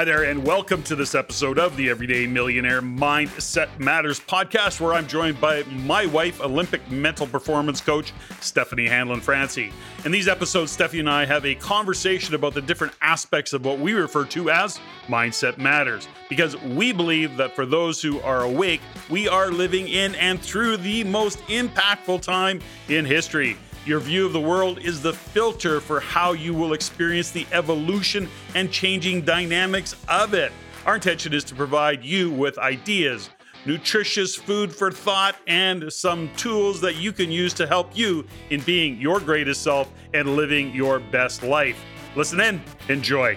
Hi there, and welcome to this episode of the Everyday Millionaire Mindset Matters podcast, where I'm joined by my wife, Olympic mental performance coach, Steffany Hanlen Francey. In these episodes, Steffany and I have a conversation about the different aspects of what we refer to as Mindset Matters, because we believe that for those who are awake, we are living in and through the most impactful time in history. Your view of the world is the filter for how you will experience the evolution and changing dynamics of it. Our intention is to provide you with ideas, nutritious food for thought, and some tools that you can use to help you in being your greatest self and living your best life. Listen in, enjoy.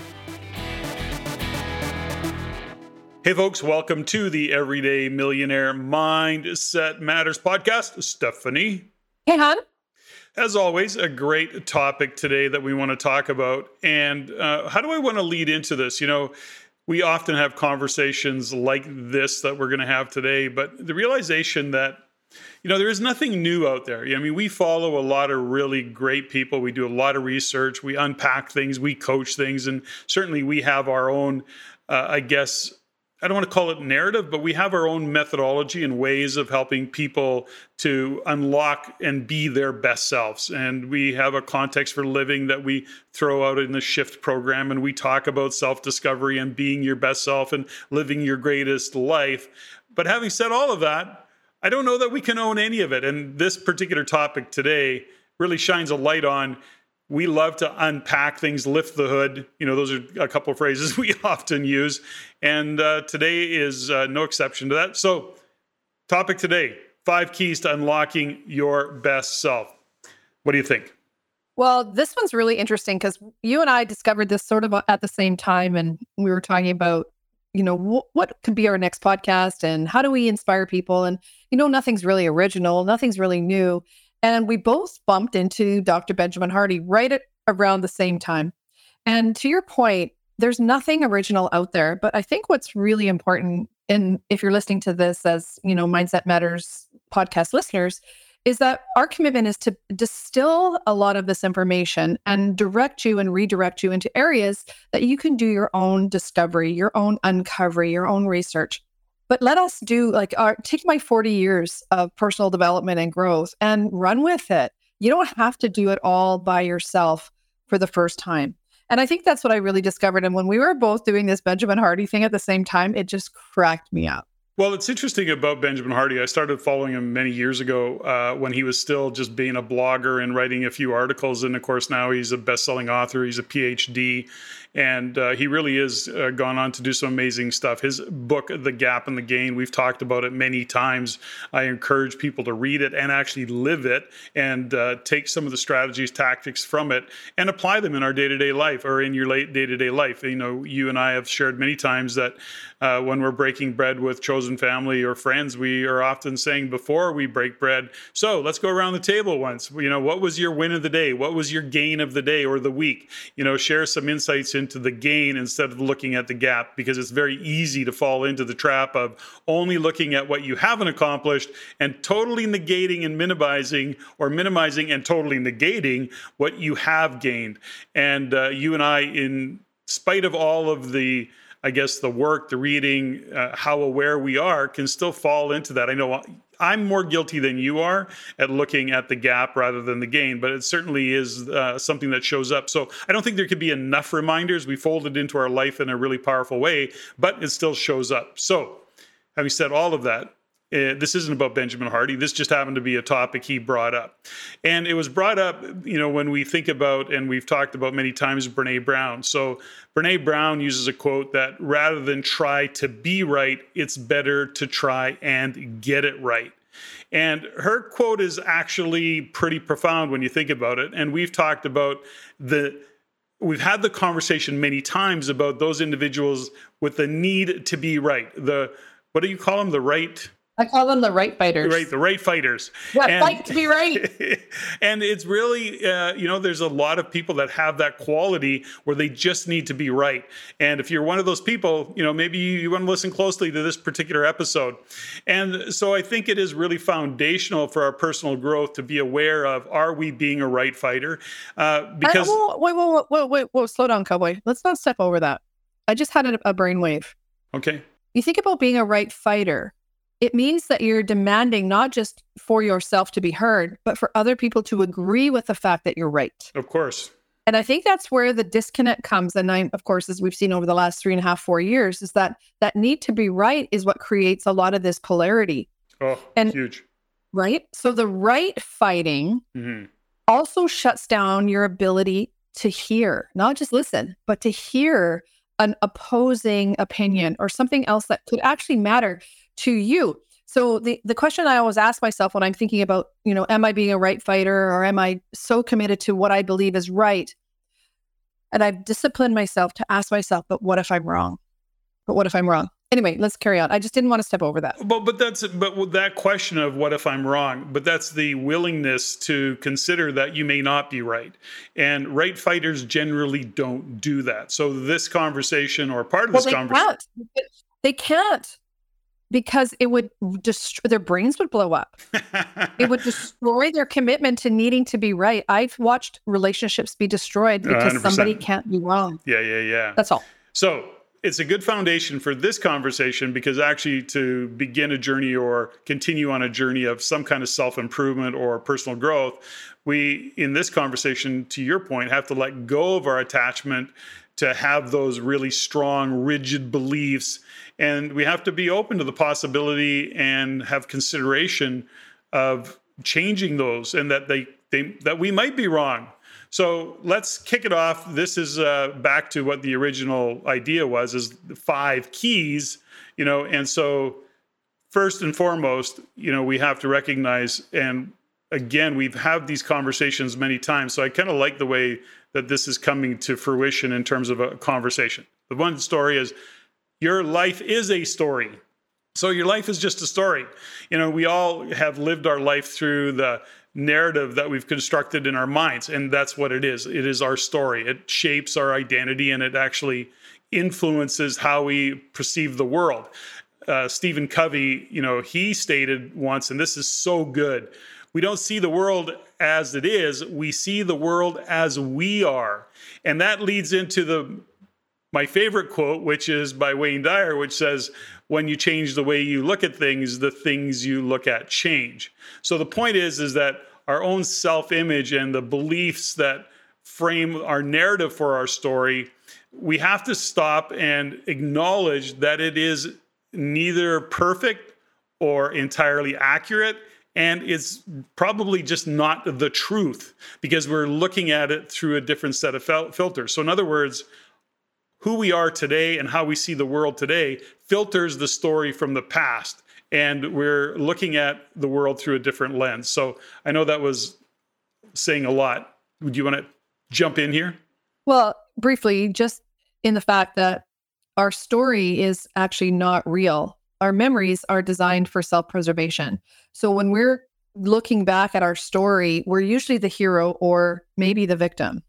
Hey, folks, welcome to the Everyday Millionaire Mindset Matters podcast. Steffany. Hey, hon. As always, a great topic today that we want to talk about. And uh, how do I want to lead into this? You know, we often have conversations like this that we're going to have today, but the realization that you know there is nothing new out there. I mean we follow a lot of really great people. We do a lot of research. We unpack things. We coach things. And certainly we have our own uh, i guess I don't want to call it narrative, but we have our own methodology and ways of helping people to unlock and be their best selves. And we have a context for living that we throw out in the shift program. And we talk about self discovery and being your best self and living your greatest life. But having said all of that, I don't know that we can own any of it. And this particular topic today really shines a light on we love to unpack things, lift the hood. You know, those are a couple of phrases we often use. And uh, today is uh, no exception to that. So, topic today five keys to unlocking your best self. What do you think? Well, this one's really interesting because you and I discovered this sort of at the same time. And we were talking about, you know, wh- what could be our next podcast and how do we inspire people? And, you know, nothing's really original, nothing's really new. And we both bumped into Dr. Benjamin Hardy right at around the same time. And to your point, there's nothing original out there. But I think what's really important, and if you're listening to this as, you know, Mindset Matters podcast listeners, is that our commitment is to distill a lot of this information and direct you and redirect you into areas that you can do your own discovery, your own uncovery, your own research. But let us do like our, take my 40 years of personal development and growth and run with it. You don't have to do it all by yourself for the first time. And I think that's what I really discovered. And when we were both doing this Benjamin Hardy thing at the same time, it just cracked me up. Well, it's interesting about Benjamin Hardy. I started following him many years ago uh, when he was still just being a blogger and writing a few articles. And of course, now he's a best selling author, he's a PhD and uh, he really is uh, gone on to do some amazing stuff. His book, The Gap and the Gain, we've talked about it many times. I encourage people to read it and actually live it and uh, take some of the strategies, tactics from it, and apply them in our day to day life or in your late day to day life. You know, you and I have shared many times that uh, when we're breaking bread with chosen family or friends, we are often saying before we break bread, so let's go around the table once. You know, what was your win of the day? What was your gain of the day or the week? You know, share some insights into the gain instead of looking at the gap because it's very easy to fall into the trap of only looking at what you haven't accomplished and totally negating and minimizing or minimizing and totally negating what you have gained. And uh, you and I, in spite of all of the I guess the work, the reading, uh, how aware we are can still fall into that. I know I'm more guilty than you are at looking at the gap rather than the gain, but it certainly is uh, something that shows up. So I don't think there could be enough reminders. We fold it into our life in a really powerful way, but it still shows up. So, having said all of that, uh, this isn't about Benjamin Hardy. This just happened to be a topic he brought up. And it was brought up, you know, when we think about, and we've talked about many times, Brene Brown. So Brene Brown uses a quote that rather than try to be right, it's better to try and get it right. And her quote is actually pretty profound when you think about it. And we've talked about the we've had the conversation many times about those individuals with the need to be right. The what do you call them? The right I call them the right fighters. Right, the right fighters. Yeah, and, fight to be right. and it's really, uh, you know, there's a lot of people that have that quality where they just need to be right. And if you're one of those people, you know, maybe you, you want to listen closely to this particular episode. And so I think it is really foundational for our personal growth to be aware of: Are we being a right fighter? Uh, because I, wait, wait, wait, wait, wait, wait, slow down, cowboy. Let's not step over that. I just had a, a brainwave. Okay. You think about being a right fighter. It means that you're demanding not just for yourself to be heard, but for other people to agree with the fact that you're right. Of course. And I think that's where the disconnect comes. And I, of course, as we've seen over the last three and a half, four years, is that that need to be right is what creates a lot of this polarity. Oh, and, huge. Right. So the right fighting mm-hmm. also shuts down your ability to hear, not just listen, but to hear an opposing opinion or something else that could actually matter to you. So the the question I always ask myself when I'm thinking about, you know, am I being a right fighter or am I so committed to what I believe is right? And I've disciplined myself to ask myself, but what if I'm wrong? But what if I'm wrong? Anyway, let's carry on. I just didn't want to step over that. But but that's but that question of what if I'm wrong? But that's the willingness to consider that you may not be right. And right fighters generally don't do that. So this conversation or part of well, this conversation, they can't because it would destroy their brains would blow up. it would destroy their commitment to needing to be right. I've watched relationships be destroyed because 100%. somebody can't be wrong. Yeah, yeah, yeah. That's all. So it's a good foundation for this conversation because actually to begin a journey or continue on a journey of some kind of self-improvement or personal growth we in this conversation to your point have to let go of our attachment to have those really strong rigid beliefs. And we have to be open to the possibility and have consideration of changing those and that they, they that we might be wrong so let's kick it off this is uh, back to what the original idea was is five keys you know and so first and foremost you know we have to recognize and again we've had these conversations many times so i kind of like the way that this is coming to fruition in terms of a conversation the one story is your life is a story. So your life is just a story. You know, we all have lived our life through the narrative that we've constructed in our minds, and that's what it is. It is our story. It shapes our identity and it actually influences how we perceive the world. Uh, Stephen Covey, you know, he stated once, and this is so good we don't see the world as it is, we see the world as we are. And that leads into the my favorite quote, which is by Wayne Dyer, which says, when you change the way you look at things, the things you look at change. So the point is, is that our own self-image and the beliefs that frame our narrative for our story, we have to stop and acknowledge that it is neither perfect or entirely accurate and it's probably just not the truth because we're looking at it through a different set of fil- filters. So, in other words, who we are today and how we see the world today filters the story from the past. And we're looking at the world through a different lens. So I know that was saying a lot. Would you want to jump in here? Well, briefly, just in the fact that our story is actually not real. Our memories are designed for self preservation. So when we're looking back at our story, we're usually the hero or maybe the victim,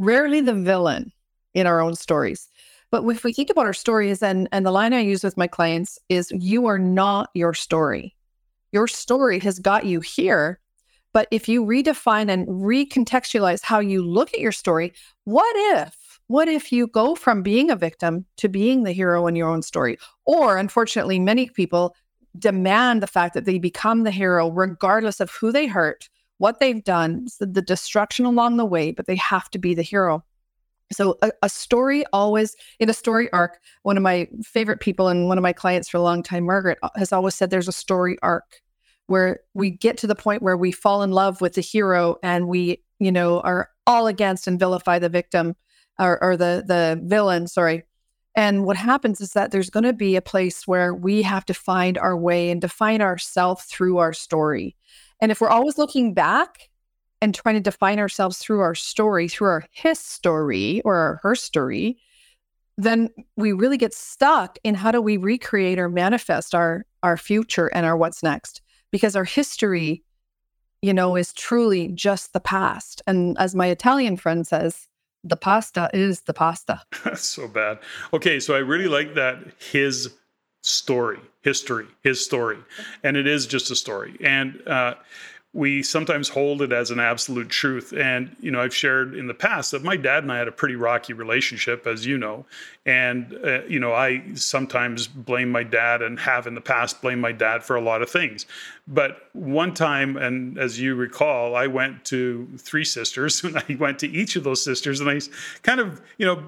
rarely the villain in our own stories. But if we think about our stories, and, and the line I use with my clients is you are not your story. Your story has got you here. But if you redefine and recontextualize how you look at your story, what if? What if you go from being a victim to being the hero in your own story? Or, unfortunately, many people demand the fact that they become the hero regardless of who they hurt, what they've done, the destruction along the way, but they have to be the hero. So a, a, story always in a story arc, one of my favorite people and one of my clients for a long time, Margaret, has always said there's a story arc where we get to the point where we fall in love with the hero and we, you know, are all against and vilify the victim or, or the the villain, sorry. And what happens is that there's going to be a place where we have to find our way and define ourselves through our story. And if we're always looking back and trying to define ourselves through our story, through our history or our her story, then we really get stuck in how do we recreate or manifest our our future and our what's next? Because our history you know is truly just the past. And as my italian friend says the pasta is the pasta. That's so bad. Okay so i really like that his story history his story. And it is just a story. And uh we sometimes hold it as an absolute truth. And, you know, I've shared in the past that my dad and I had a pretty rocky relationship, as you know. And, uh, you know, I sometimes blame my dad and have in the past blamed my dad for a lot of things. But one time, and as you recall, I went to three sisters and I went to each of those sisters and I kind of, you know,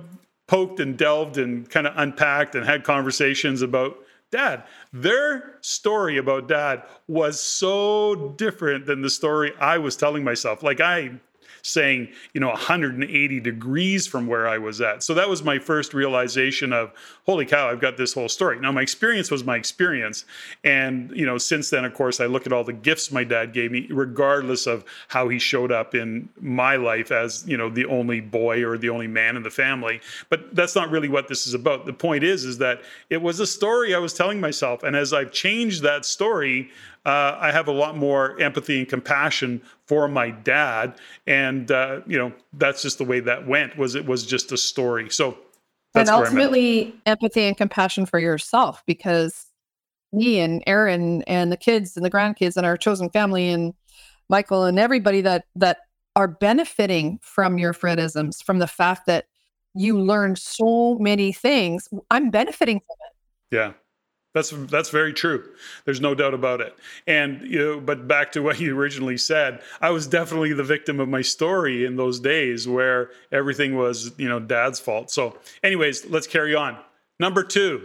poked and delved and kind of unpacked and had conversations about dad. Their story about dad was so different than the story I was telling myself. Like I saying, you know, 180 degrees from where I was at. So that was my first realization of, holy cow, I've got this whole story. Now, my experience was my experience. And, you know, since then, of course, I look at all the gifts my dad gave me, regardless of how he showed up in my life as, you know, the only boy or the only man in the family. But that's not really what this is about. The point is, is that it was a story I was telling myself. And as I've changed that story, uh, I have a lot more empathy and compassion for my dad, and uh, you know that's just the way that went. Was it was just a story. So and ultimately empathy and compassion for yourself because me and Aaron and the kids and the grandkids and our chosen family and Michael and everybody that that are benefiting from your Fredisms, from the fact that you learned so many things. I'm benefiting from it. Yeah. That's that's very true. There's no doubt about it. And you know, but back to what you originally said, I was definitely the victim of my story in those days where everything was, you know, dad's fault. So, anyways, let's carry on. Number 2.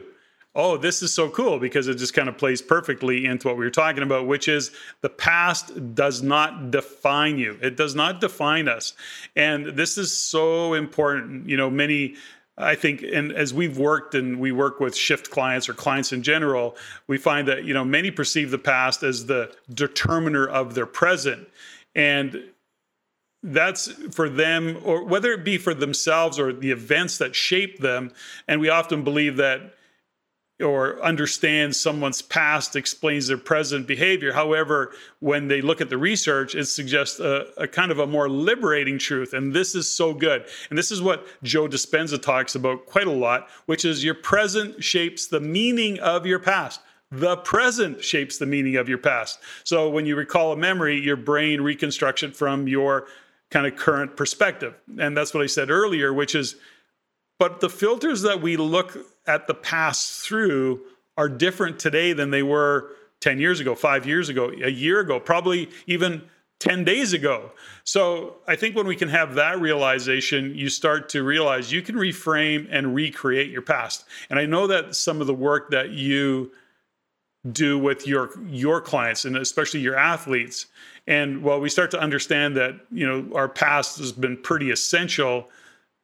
Oh, this is so cool because it just kind of plays perfectly into what we were talking about, which is the past does not define you. It does not define us. And this is so important. You know, many I think, and as we've worked and we work with shift clients or clients in general, we find that you know many perceive the past as the determiner of their present, and that's for them, or whether it be for themselves or the events that shape them. And we often believe that or understands someone's past explains their present behavior. However, when they look at the research, it suggests a, a, kind of a more liberating truth. And this is so good. And this is what Joe Dispenza talks about quite a lot, which is your present shapes the meaning of your past. The present shapes the meaning of your past. So when you recall a memory, your brain reconstructs it from your kind of current perspective. And that's what I said earlier, which is, but the filters that we look at the past through are different today than they were 10 years ago, five years ago, a year ago, probably even 10 days ago. So I think when we can have that realization, you start to realize you can reframe and recreate your past. And I know that some of the work that you do with your your clients and especially your athletes and while we start to understand that you know our past has been pretty essential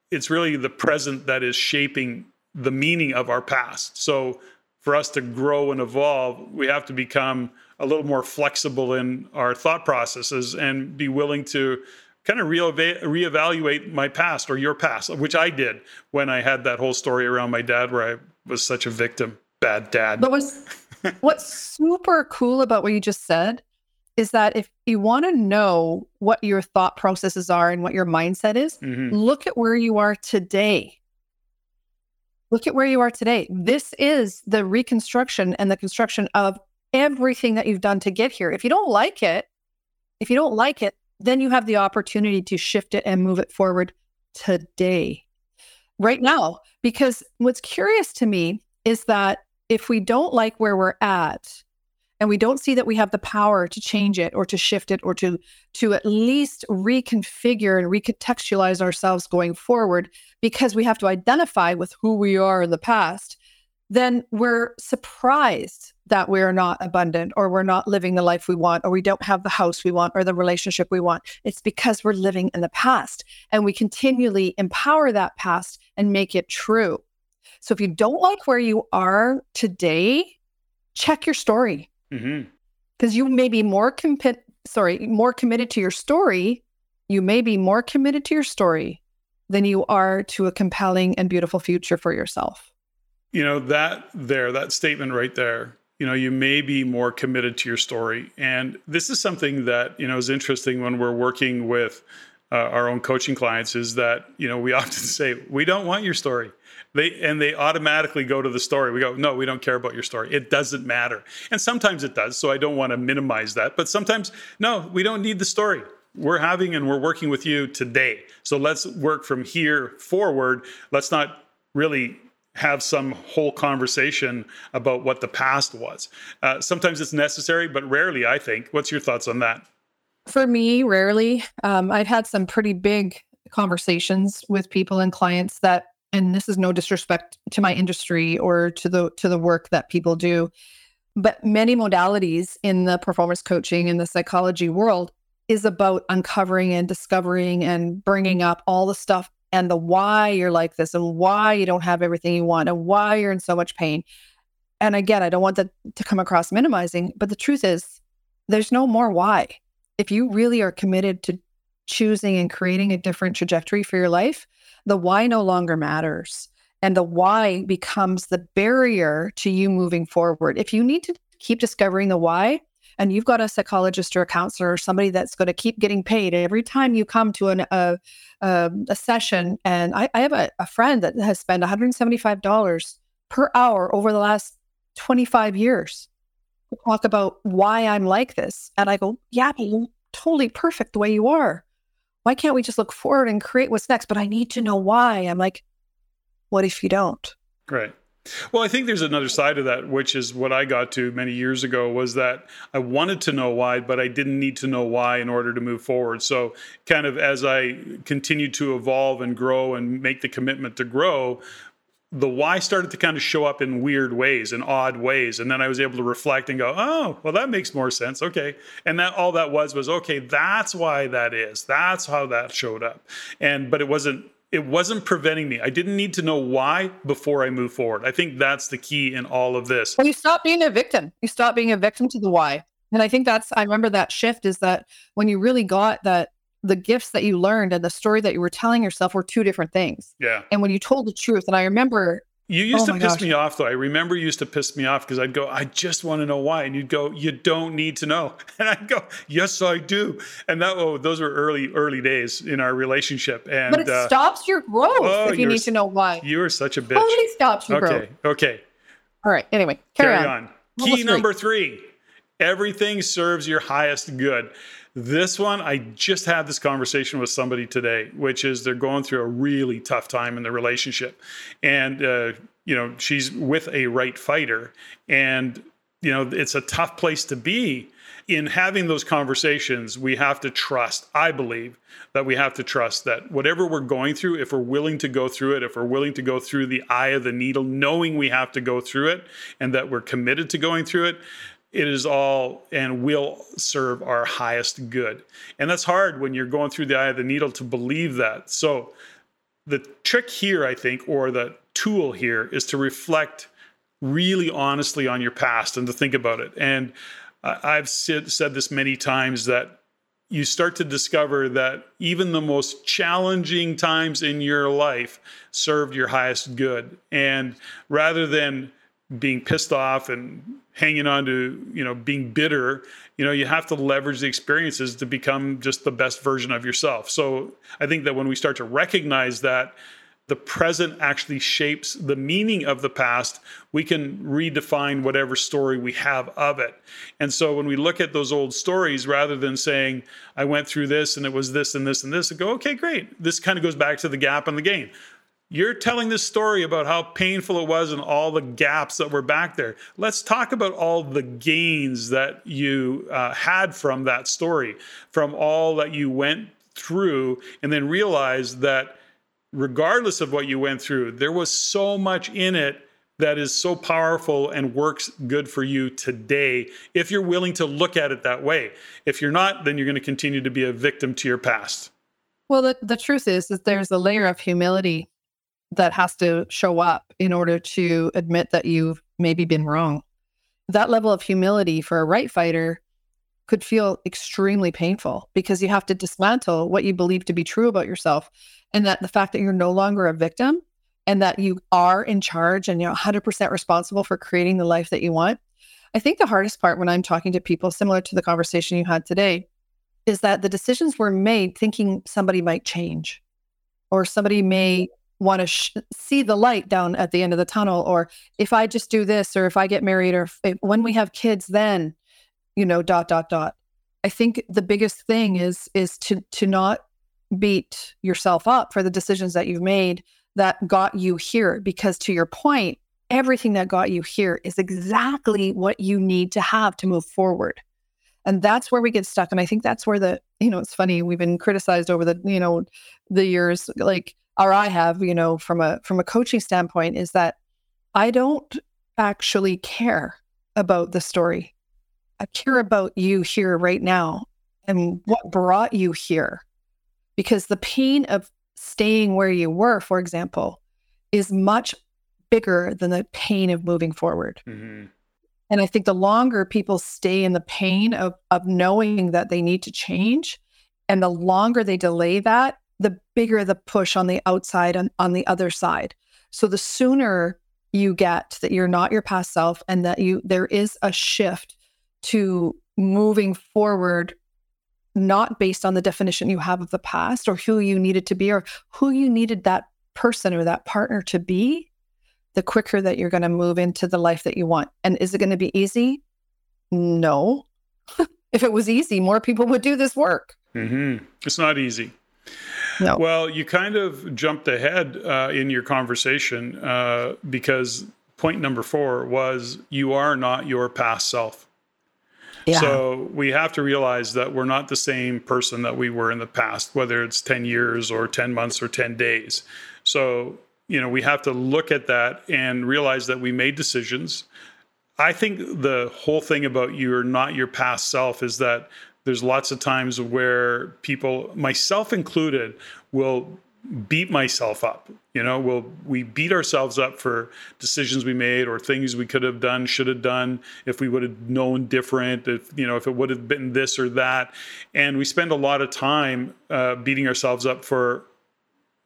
it's really the present that is shaping the meaning of our past. So for us to grow and evolve, we have to become a little more flexible in our thought processes and be willing to kind of reevaluate my past or your past, which I did when I had that whole story around my dad where I was such a victim, bad dad. But what's what's super cool about what you just said is that if you want to know what your thought processes are and what your mindset is, mm-hmm. look at where you are today. Look at where you are today. This is the reconstruction and the construction of everything that you've done to get here. If you don't like it, if you don't like it, then you have the opportunity to shift it and move it forward today, right now. Because what's curious to me is that if we don't like where we're at, and we don't see that we have the power to change it or to shift it or to to at least reconfigure and recontextualize ourselves going forward because we have to identify with who we are in the past then we're surprised that we're not abundant or we're not living the life we want or we don't have the house we want or the relationship we want. It's because we're living in the past and we continually empower that past and make it true. So if you don't like where you are today check your story because mm-hmm. you may be more compi- sorry more committed to your story you may be more committed to your story than you are to a compelling and beautiful future for yourself you know that there that statement right there you know you may be more committed to your story and this is something that you know is interesting when we're working with uh, our own coaching clients is that you know we often say we don't want your story. They and they automatically go to the story. We go no we don't care about your story. It doesn't matter. And sometimes it does so i don't want to minimize that but sometimes no we don't need the story. We're having and we're working with you today. So let's work from here forward. Let's not really have some whole conversation about what the past was. Uh, sometimes it's necessary but rarely i think. What's your thoughts on that for me, rarely. Um, I've had some pretty big conversations with people and clients that, and this is no disrespect to my industry or to the to the work that people do, but many modalities in the performance coaching and the psychology world is about uncovering and discovering and bringing up all the stuff and the why you're like this and why you don't have everything you want and why you're in so much pain. And again, I don't want that to come across minimizing, but the truth is, there's no more why if you really are committed to choosing and creating a different trajectory for your life, the why no longer matters. And the why becomes the barrier to you moving forward. If you need to keep discovering the why, and you've got a psychologist or a counselor or somebody that's going to keep getting paid every time you come to an, a, a, a session. And I, I have a, a friend that has spent $175 per hour over the last 25 years talk about why I'm like this. And I go, yeah, you're totally perfect the way you are. Why can't we just look forward and create what's next? But I need to know why. I'm like, what if you don't? Right. Well, I think there's another side of that, which is what I got to many years ago was that I wanted to know why, but I didn't need to know why in order to move forward. So, kind of as I continued to evolve and grow and make the commitment to grow, the why started to kind of show up in weird ways in odd ways and then i was able to reflect and go oh well that makes more sense okay. And that all that was was okay that's why that is. That's how that showed up. And but it wasn't it wasn't preventing me. I didn't need to know why before i move forward. I think that's the key in all of this. Well you stop being a victim. You stop being a victim to the why. And i think that's i remember that shift is that when you really got that the gifts that you learned and the story that you were telling yourself were two different things. Yeah. And when you told the truth, and I remember you used oh to piss gosh. me off though. I remember you used to piss me off because I'd go, I just want to know why. And you'd go, You don't need to know. And I'd go, Yes, I do. And that oh, those were early, early days in our relationship. And But it uh, stops your growth oh, if you need to know why. You are such a bitch. Totally stops your okay, growth. Okay. All right. Anyway, carry, carry on. on. Key number three. Everything serves your highest good. This one, I just had this conversation with somebody today, which is they're going through a really tough time in the relationship. And, uh, you know, she's with a right fighter. And, you know, it's a tough place to be. In having those conversations, we have to trust, I believe, that we have to trust that whatever we're going through, if we're willing to go through it, if we're willing to go through the eye of the needle, knowing we have to go through it and that we're committed to going through it, it is all and will serve our highest good. And that's hard when you're going through the eye of the needle to believe that. So, the trick here, I think, or the tool here is to reflect really honestly on your past and to think about it. And I've said, this many times that you start to discover that even the most challenging times in your life served your highest good. And rather than being pissed off and hanging on to you know being bitter you know you have to leverage the experiences to become just the best version of yourself. So i think that when we start to recognize that the present actually shapes the meaning of the past we can redefine whatever story we have of it. And so when we look at those old stories rather than saying i went through this and it was this and this and this and go okay great. This kind of goes back to the gap and the gain you're telling this story about how painful it was and all the gaps that were back there. Let's talk about all the gains that you uh, had from that story, from all that you went through, and then realize that regardless of what you went through, there was so much in it that is so powerful and works good for you today if you're willing to look at it that way. If you're not, then you're going to continue to be a victim to your past. Well, the, the truth is that there's a layer of humility that has to show up in order to admit that you've maybe been wrong. That level of humility for a right fighter could feel extremely painful because you have to dismantle what you believe to be true about yourself and that the fact that you're no longer a victim and that you are in charge and you're 100% responsible for creating the life that you want. I think the hardest part when I'm talking to people similar to the conversation you had today is that the decisions were made thinking somebody might change or somebody may want to sh- see the light down at the end of the tunnel or if i just do this or if i get married or if, if, when we have kids then you know dot dot dot. I think the biggest thing is is to to not beat yourself up for the decisions that you've made that got you here because to your point everything that got you here is exactly what you need to have to move forward. And that's where we get stuck and i think that's where the you know it's funny we've been criticized over the you know the years like or I have, you know, from a from a coaching standpoint, is that I don't actually care about the story. I care about you here right now and what brought you here. Because the pain of staying where you were, for example, is much bigger than the pain of moving forward. Mm-hmm. And I think the longer people stay in the pain of, of knowing that they need to change, and the longer they delay that, the bigger the push on the outside and on the other side. So the sooner you get that you're not your past self and that you there is a shift to moving forward not based on the definition you have of the past or who you needed to be or who you needed that person or that partner to be the quicker that you're going to move into the life that you want. And is it going to be easy? No. If it was easy more people would do this work. Mm-hmm. it's not easy no. Well, you kind of jumped ahead uh, in your conversation uh, because point number four was you are not your past self. Yeah. So we have to realize that we're not the same person that we were in the past, whether it's 10 years or 10 months or 10 days. So, you know, we have to look at that and realize that we made decisions. I think the whole thing about you're not your past self is that there's lots of times where people, myself included, will beat myself up. You know, will we beat ourselves up for decisions we made or things we could have done, should have done, if we would have known different, if you know, if it would have been this or that, and we spend a lot of time uh, beating ourselves up for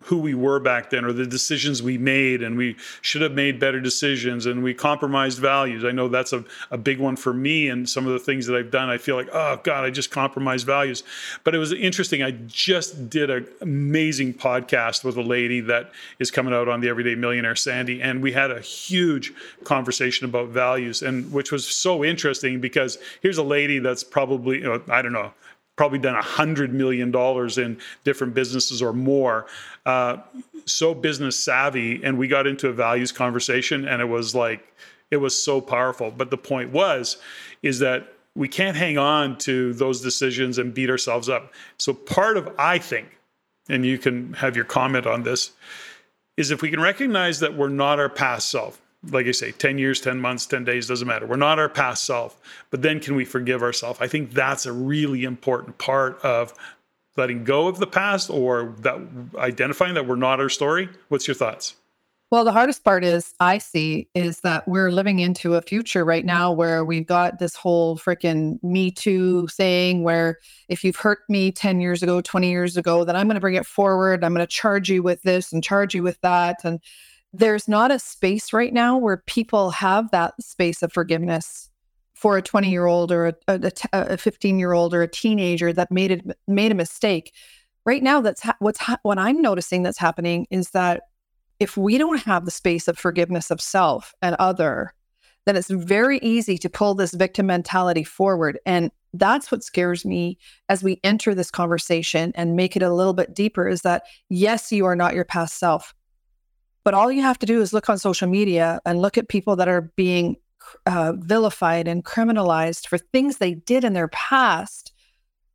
who we were back then or the decisions we made and we should have made better decisions and we compromised values. I know that's a, a big one for me and some of the things that i've done. I feel like oh god i just compromised values. But it was interesting. I just did an amazing podcast with a lady that is coming out on the everyday millionaire sandy and we had a huge conversation about values and which was so interesting because here's a lady that's probably you know, i don't know probably done a hundred million dollars in different businesses or more. Uh, so business savvy, and we got into a values conversation, and it was like it was so powerful. But the point was, is that we can't hang on to those decisions and beat ourselves up. So part of I think, and you can have your comment on this, is if we can recognize that we're not our past self like I say, 10 years, 10 months, 10 days, doesn't matter. We're not our past self, but then can we forgive ourselves? I think that's a really important part of letting go of the past or that identifying that we're not our story. What's your thoughts? Well, the hardest part is I see is that we're living into a future right now where we've got this whole freaking Me Too thing where if you've hurt me 10 years ago, 20 years ago, then I'm going to bring it forward. I'm going to charge you with this and charge you with that. And there's not a space right now where people have that space of forgiveness for a 20 year old or a 15 year old or a teenager that made it made a mistake. Right now that's ha- what's ha- what i'm noticing that's happening is that if we don't have the space of forgiveness of self and other then it's very easy to pull this victim mentality forward. And that's what scares me as we enter this conversation and make it a little bit deeper is that yes you are not your past self but all you have to do is look on social media and look at people that are being uh, vilified and criminalized for things they did in their past.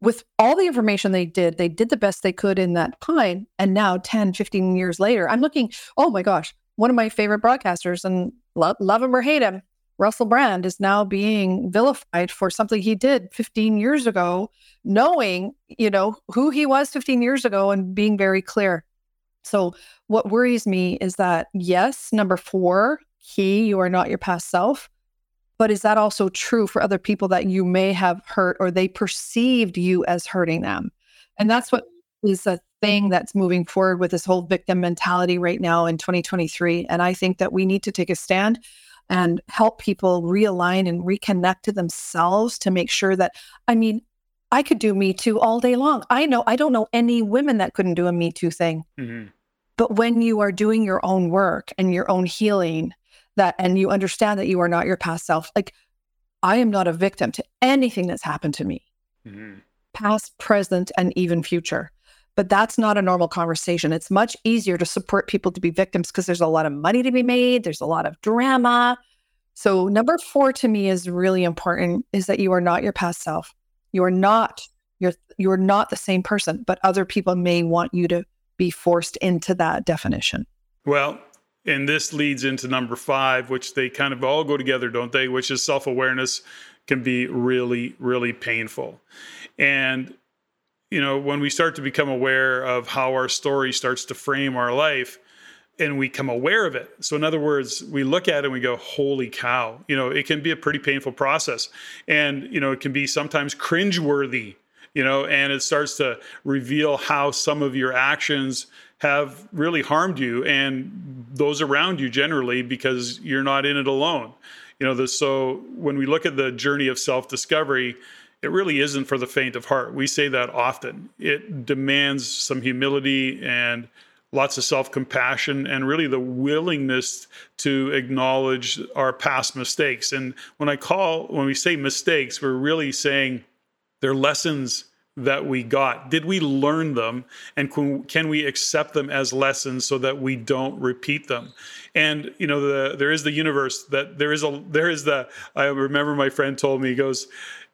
With all the information they did, they did the best they could in that time. And now, 10, 15 years later, I'm looking, oh my gosh, one of my favorite broadcasters, and love, love him or hate him, Russell Brand is now being vilified for something he did 15 years ago, knowing, you know, who he was 15 years ago and being very clear. So, what worries me is that, yes, number four, he, you are not your past self. But is that also true for other people that you may have hurt or they perceived you as hurting them? And that's what is a thing that's moving forward with this whole victim mentality right now in 2023. And I think that we need to take a stand and help people realign and reconnect to themselves to make sure that, I mean, I could do Me Too all day long. I know, I don't know any women that couldn't do a Me Too thing. Mm-hmm. But when you are doing your own work and your own healing, that, and you understand that you are not your past self, like I am not a victim to anything that's happened to me, mm-hmm. past, present, and even future. But that's not a normal conversation. It's much easier to support people to be victims because there's a lot of money to be made, there's a lot of drama. So, number four to me is really important is that you are not your past self. You are not you're you are not the same person, but other people may want you to be forced into that definition. Well, and this leads into number five, which they kind of all go together, don't they? Which is self awareness can be really, really painful. And you know, when we start to become aware of how our story starts to frame our life and we come aware of it. So, in other words, we look at it and we go, holy cow, you know, it can be a pretty painful process. And, you know, it can be sometimes cringeworthy, you know, and it starts to reveal how some of your actions have really harmed you and those around you generally because you're not in it alone. You know, the, so when we look at the journey of self discovery, it really isn't for the faint of heart. We say that often. It demands some humility and lots of self compassion and really the willingness to acknowledge our past mistakes. And when I call, when we say mistakes, we're really saying they're lessons that we got. Did we learn them? And can, we accept them as lessons so that we don't repeat them? And you know, the, there is the universe that there is a there is the. I remember my friend told me he goes,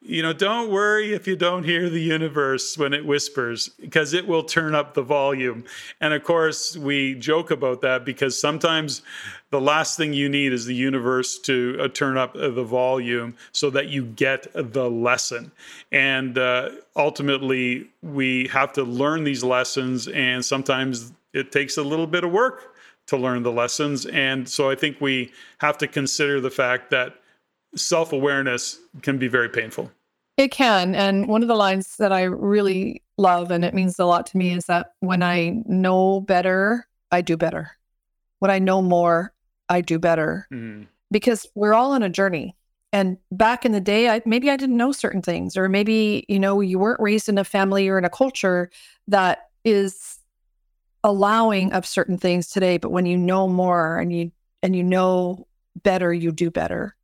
you know, don't worry if you don't hear the universe when it whispers, because it will turn up the volume. And of course, we joke about that because sometimes the last thing you need is the universe to uh, turn up uh, the volume so that you get the lesson. And uh, ultimately, we have to learn these lessons, and sometimes it takes a little bit of work to learn the lessons. And so I think we have to consider the fact that self awareness can be very painful. It can. And one of the lines that I really love, and it means a lot to me, is that when I know better, I do better. When I know more, I do better. Mm. Because we're all on a journey. And back in the day, I, maybe I didn't know certain things, or maybe, you know, you weren't raised in a family or in a culture that is allowing of certain things today. But when you know more and you and you know better, you do better.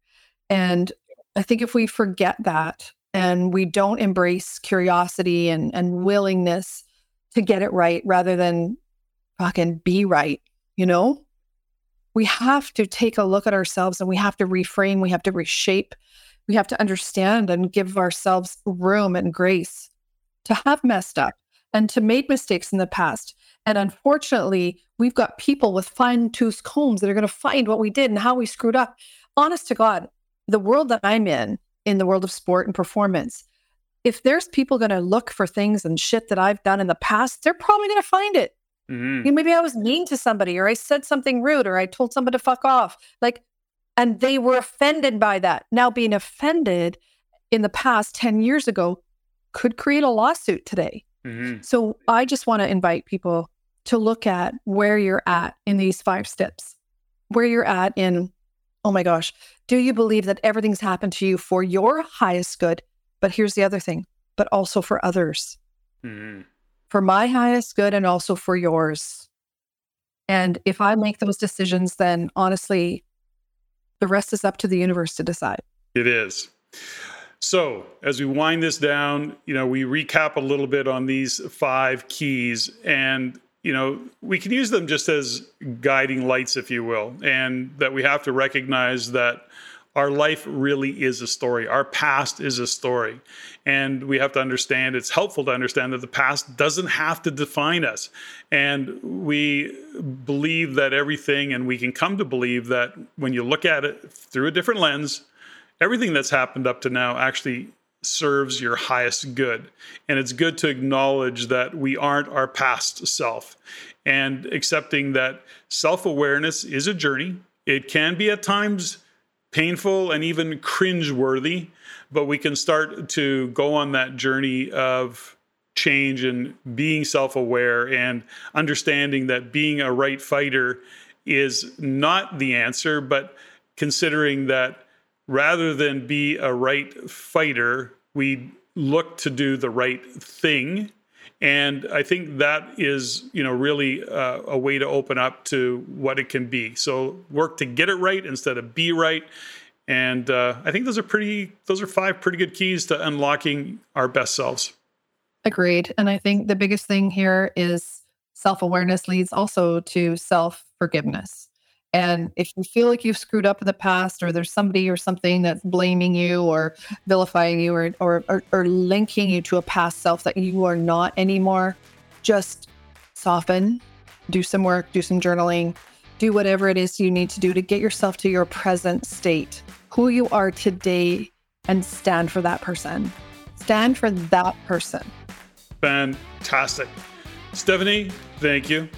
And I think if we forget that and we don't embrace curiosity and, and willingness to get it right rather than fucking be right, you know, we have to take a look at ourselves and we have to reframe, we have to reshape, we have to understand and give ourselves room and grace to have messed up and to made mistakes in the past. And unfortunately, we've got people with fine tooth combs that are going to find what we did and how we screwed up. Honest to God, the world that I'm in, in the world of sport and performance, if there's people going to look for things and shit that I've done in the past, they're probably going to find it. Mm-hmm. Maybe I was mean to somebody or I said something rude or I told somebody to fuck off. Like, and they were offended by that. Now, being offended in the past 10 years ago could create a lawsuit today. Mm-hmm. So I just want to invite people to look at where you're at in these five steps, where you're at in Oh my gosh. Do you believe that everything's happened to you for your highest good? But here's the other thing, but also for others. Mm-hmm. For my highest good and also for yours. And if I make those decisions, then honestly, the rest is up to the universe to decide. It is. So, as we wind this down, you know, we recap a little bit on these five keys and you know, we can use them just as guiding lights, if you will, and that we have to recognize that our life really is a story. Our past is a story. And we have to understand, it's helpful to understand that the past doesn't have to define us. And we believe that everything, and we can come to believe that when you look at it through a different lens, everything that's happened up to now actually serves your highest good. And it's good to acknowledge that we aren't our past self and accepting that self awareness is a journey. It can be at times painful and even cringe-worthy, but we can start to go on that journey of change and being self aware and understanding that being a right fighter is not the answer, but considering that rather than be a right fighter, we look to do the right thing and I think that is, you know, really uh, a way to open up to what it can be. So work to get it right instead of be right. And uh, I think those are pretty, those are five pretty good keys to unlocking our best selves. Agreed. And I think the biggest thing here is self awareness leads also to self forgiveness. And if you feel like you've screwed up in the past, or there's somebody or something that's blaming you or vilifying you or, or, or, or linking you to a past self that you are not anymore, just soften, do some work, do some journaling, do whatever it is you need to do to get yourself to your present state, who you are today, and stand for that person. Stand for that person. Fantastic. Steffany, thank you.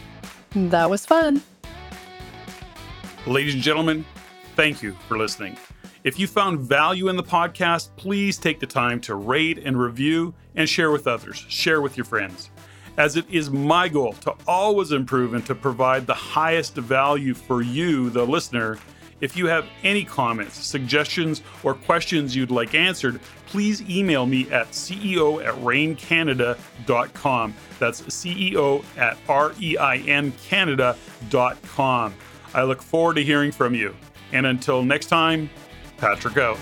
That was fun. Ladies and gentlemen, thank you for listening. If you found value in the podcast, please take the time to rate and review and share with others. Share with your friends. As it is my goal to always improve and to provide the highest value for you, the listener. If you have any comments, suggestions, or questions you'd like answered, please email me at ceo at reincanada.com. That's CEO at R E I look forward to hearing from you. And until next time, Patrick out.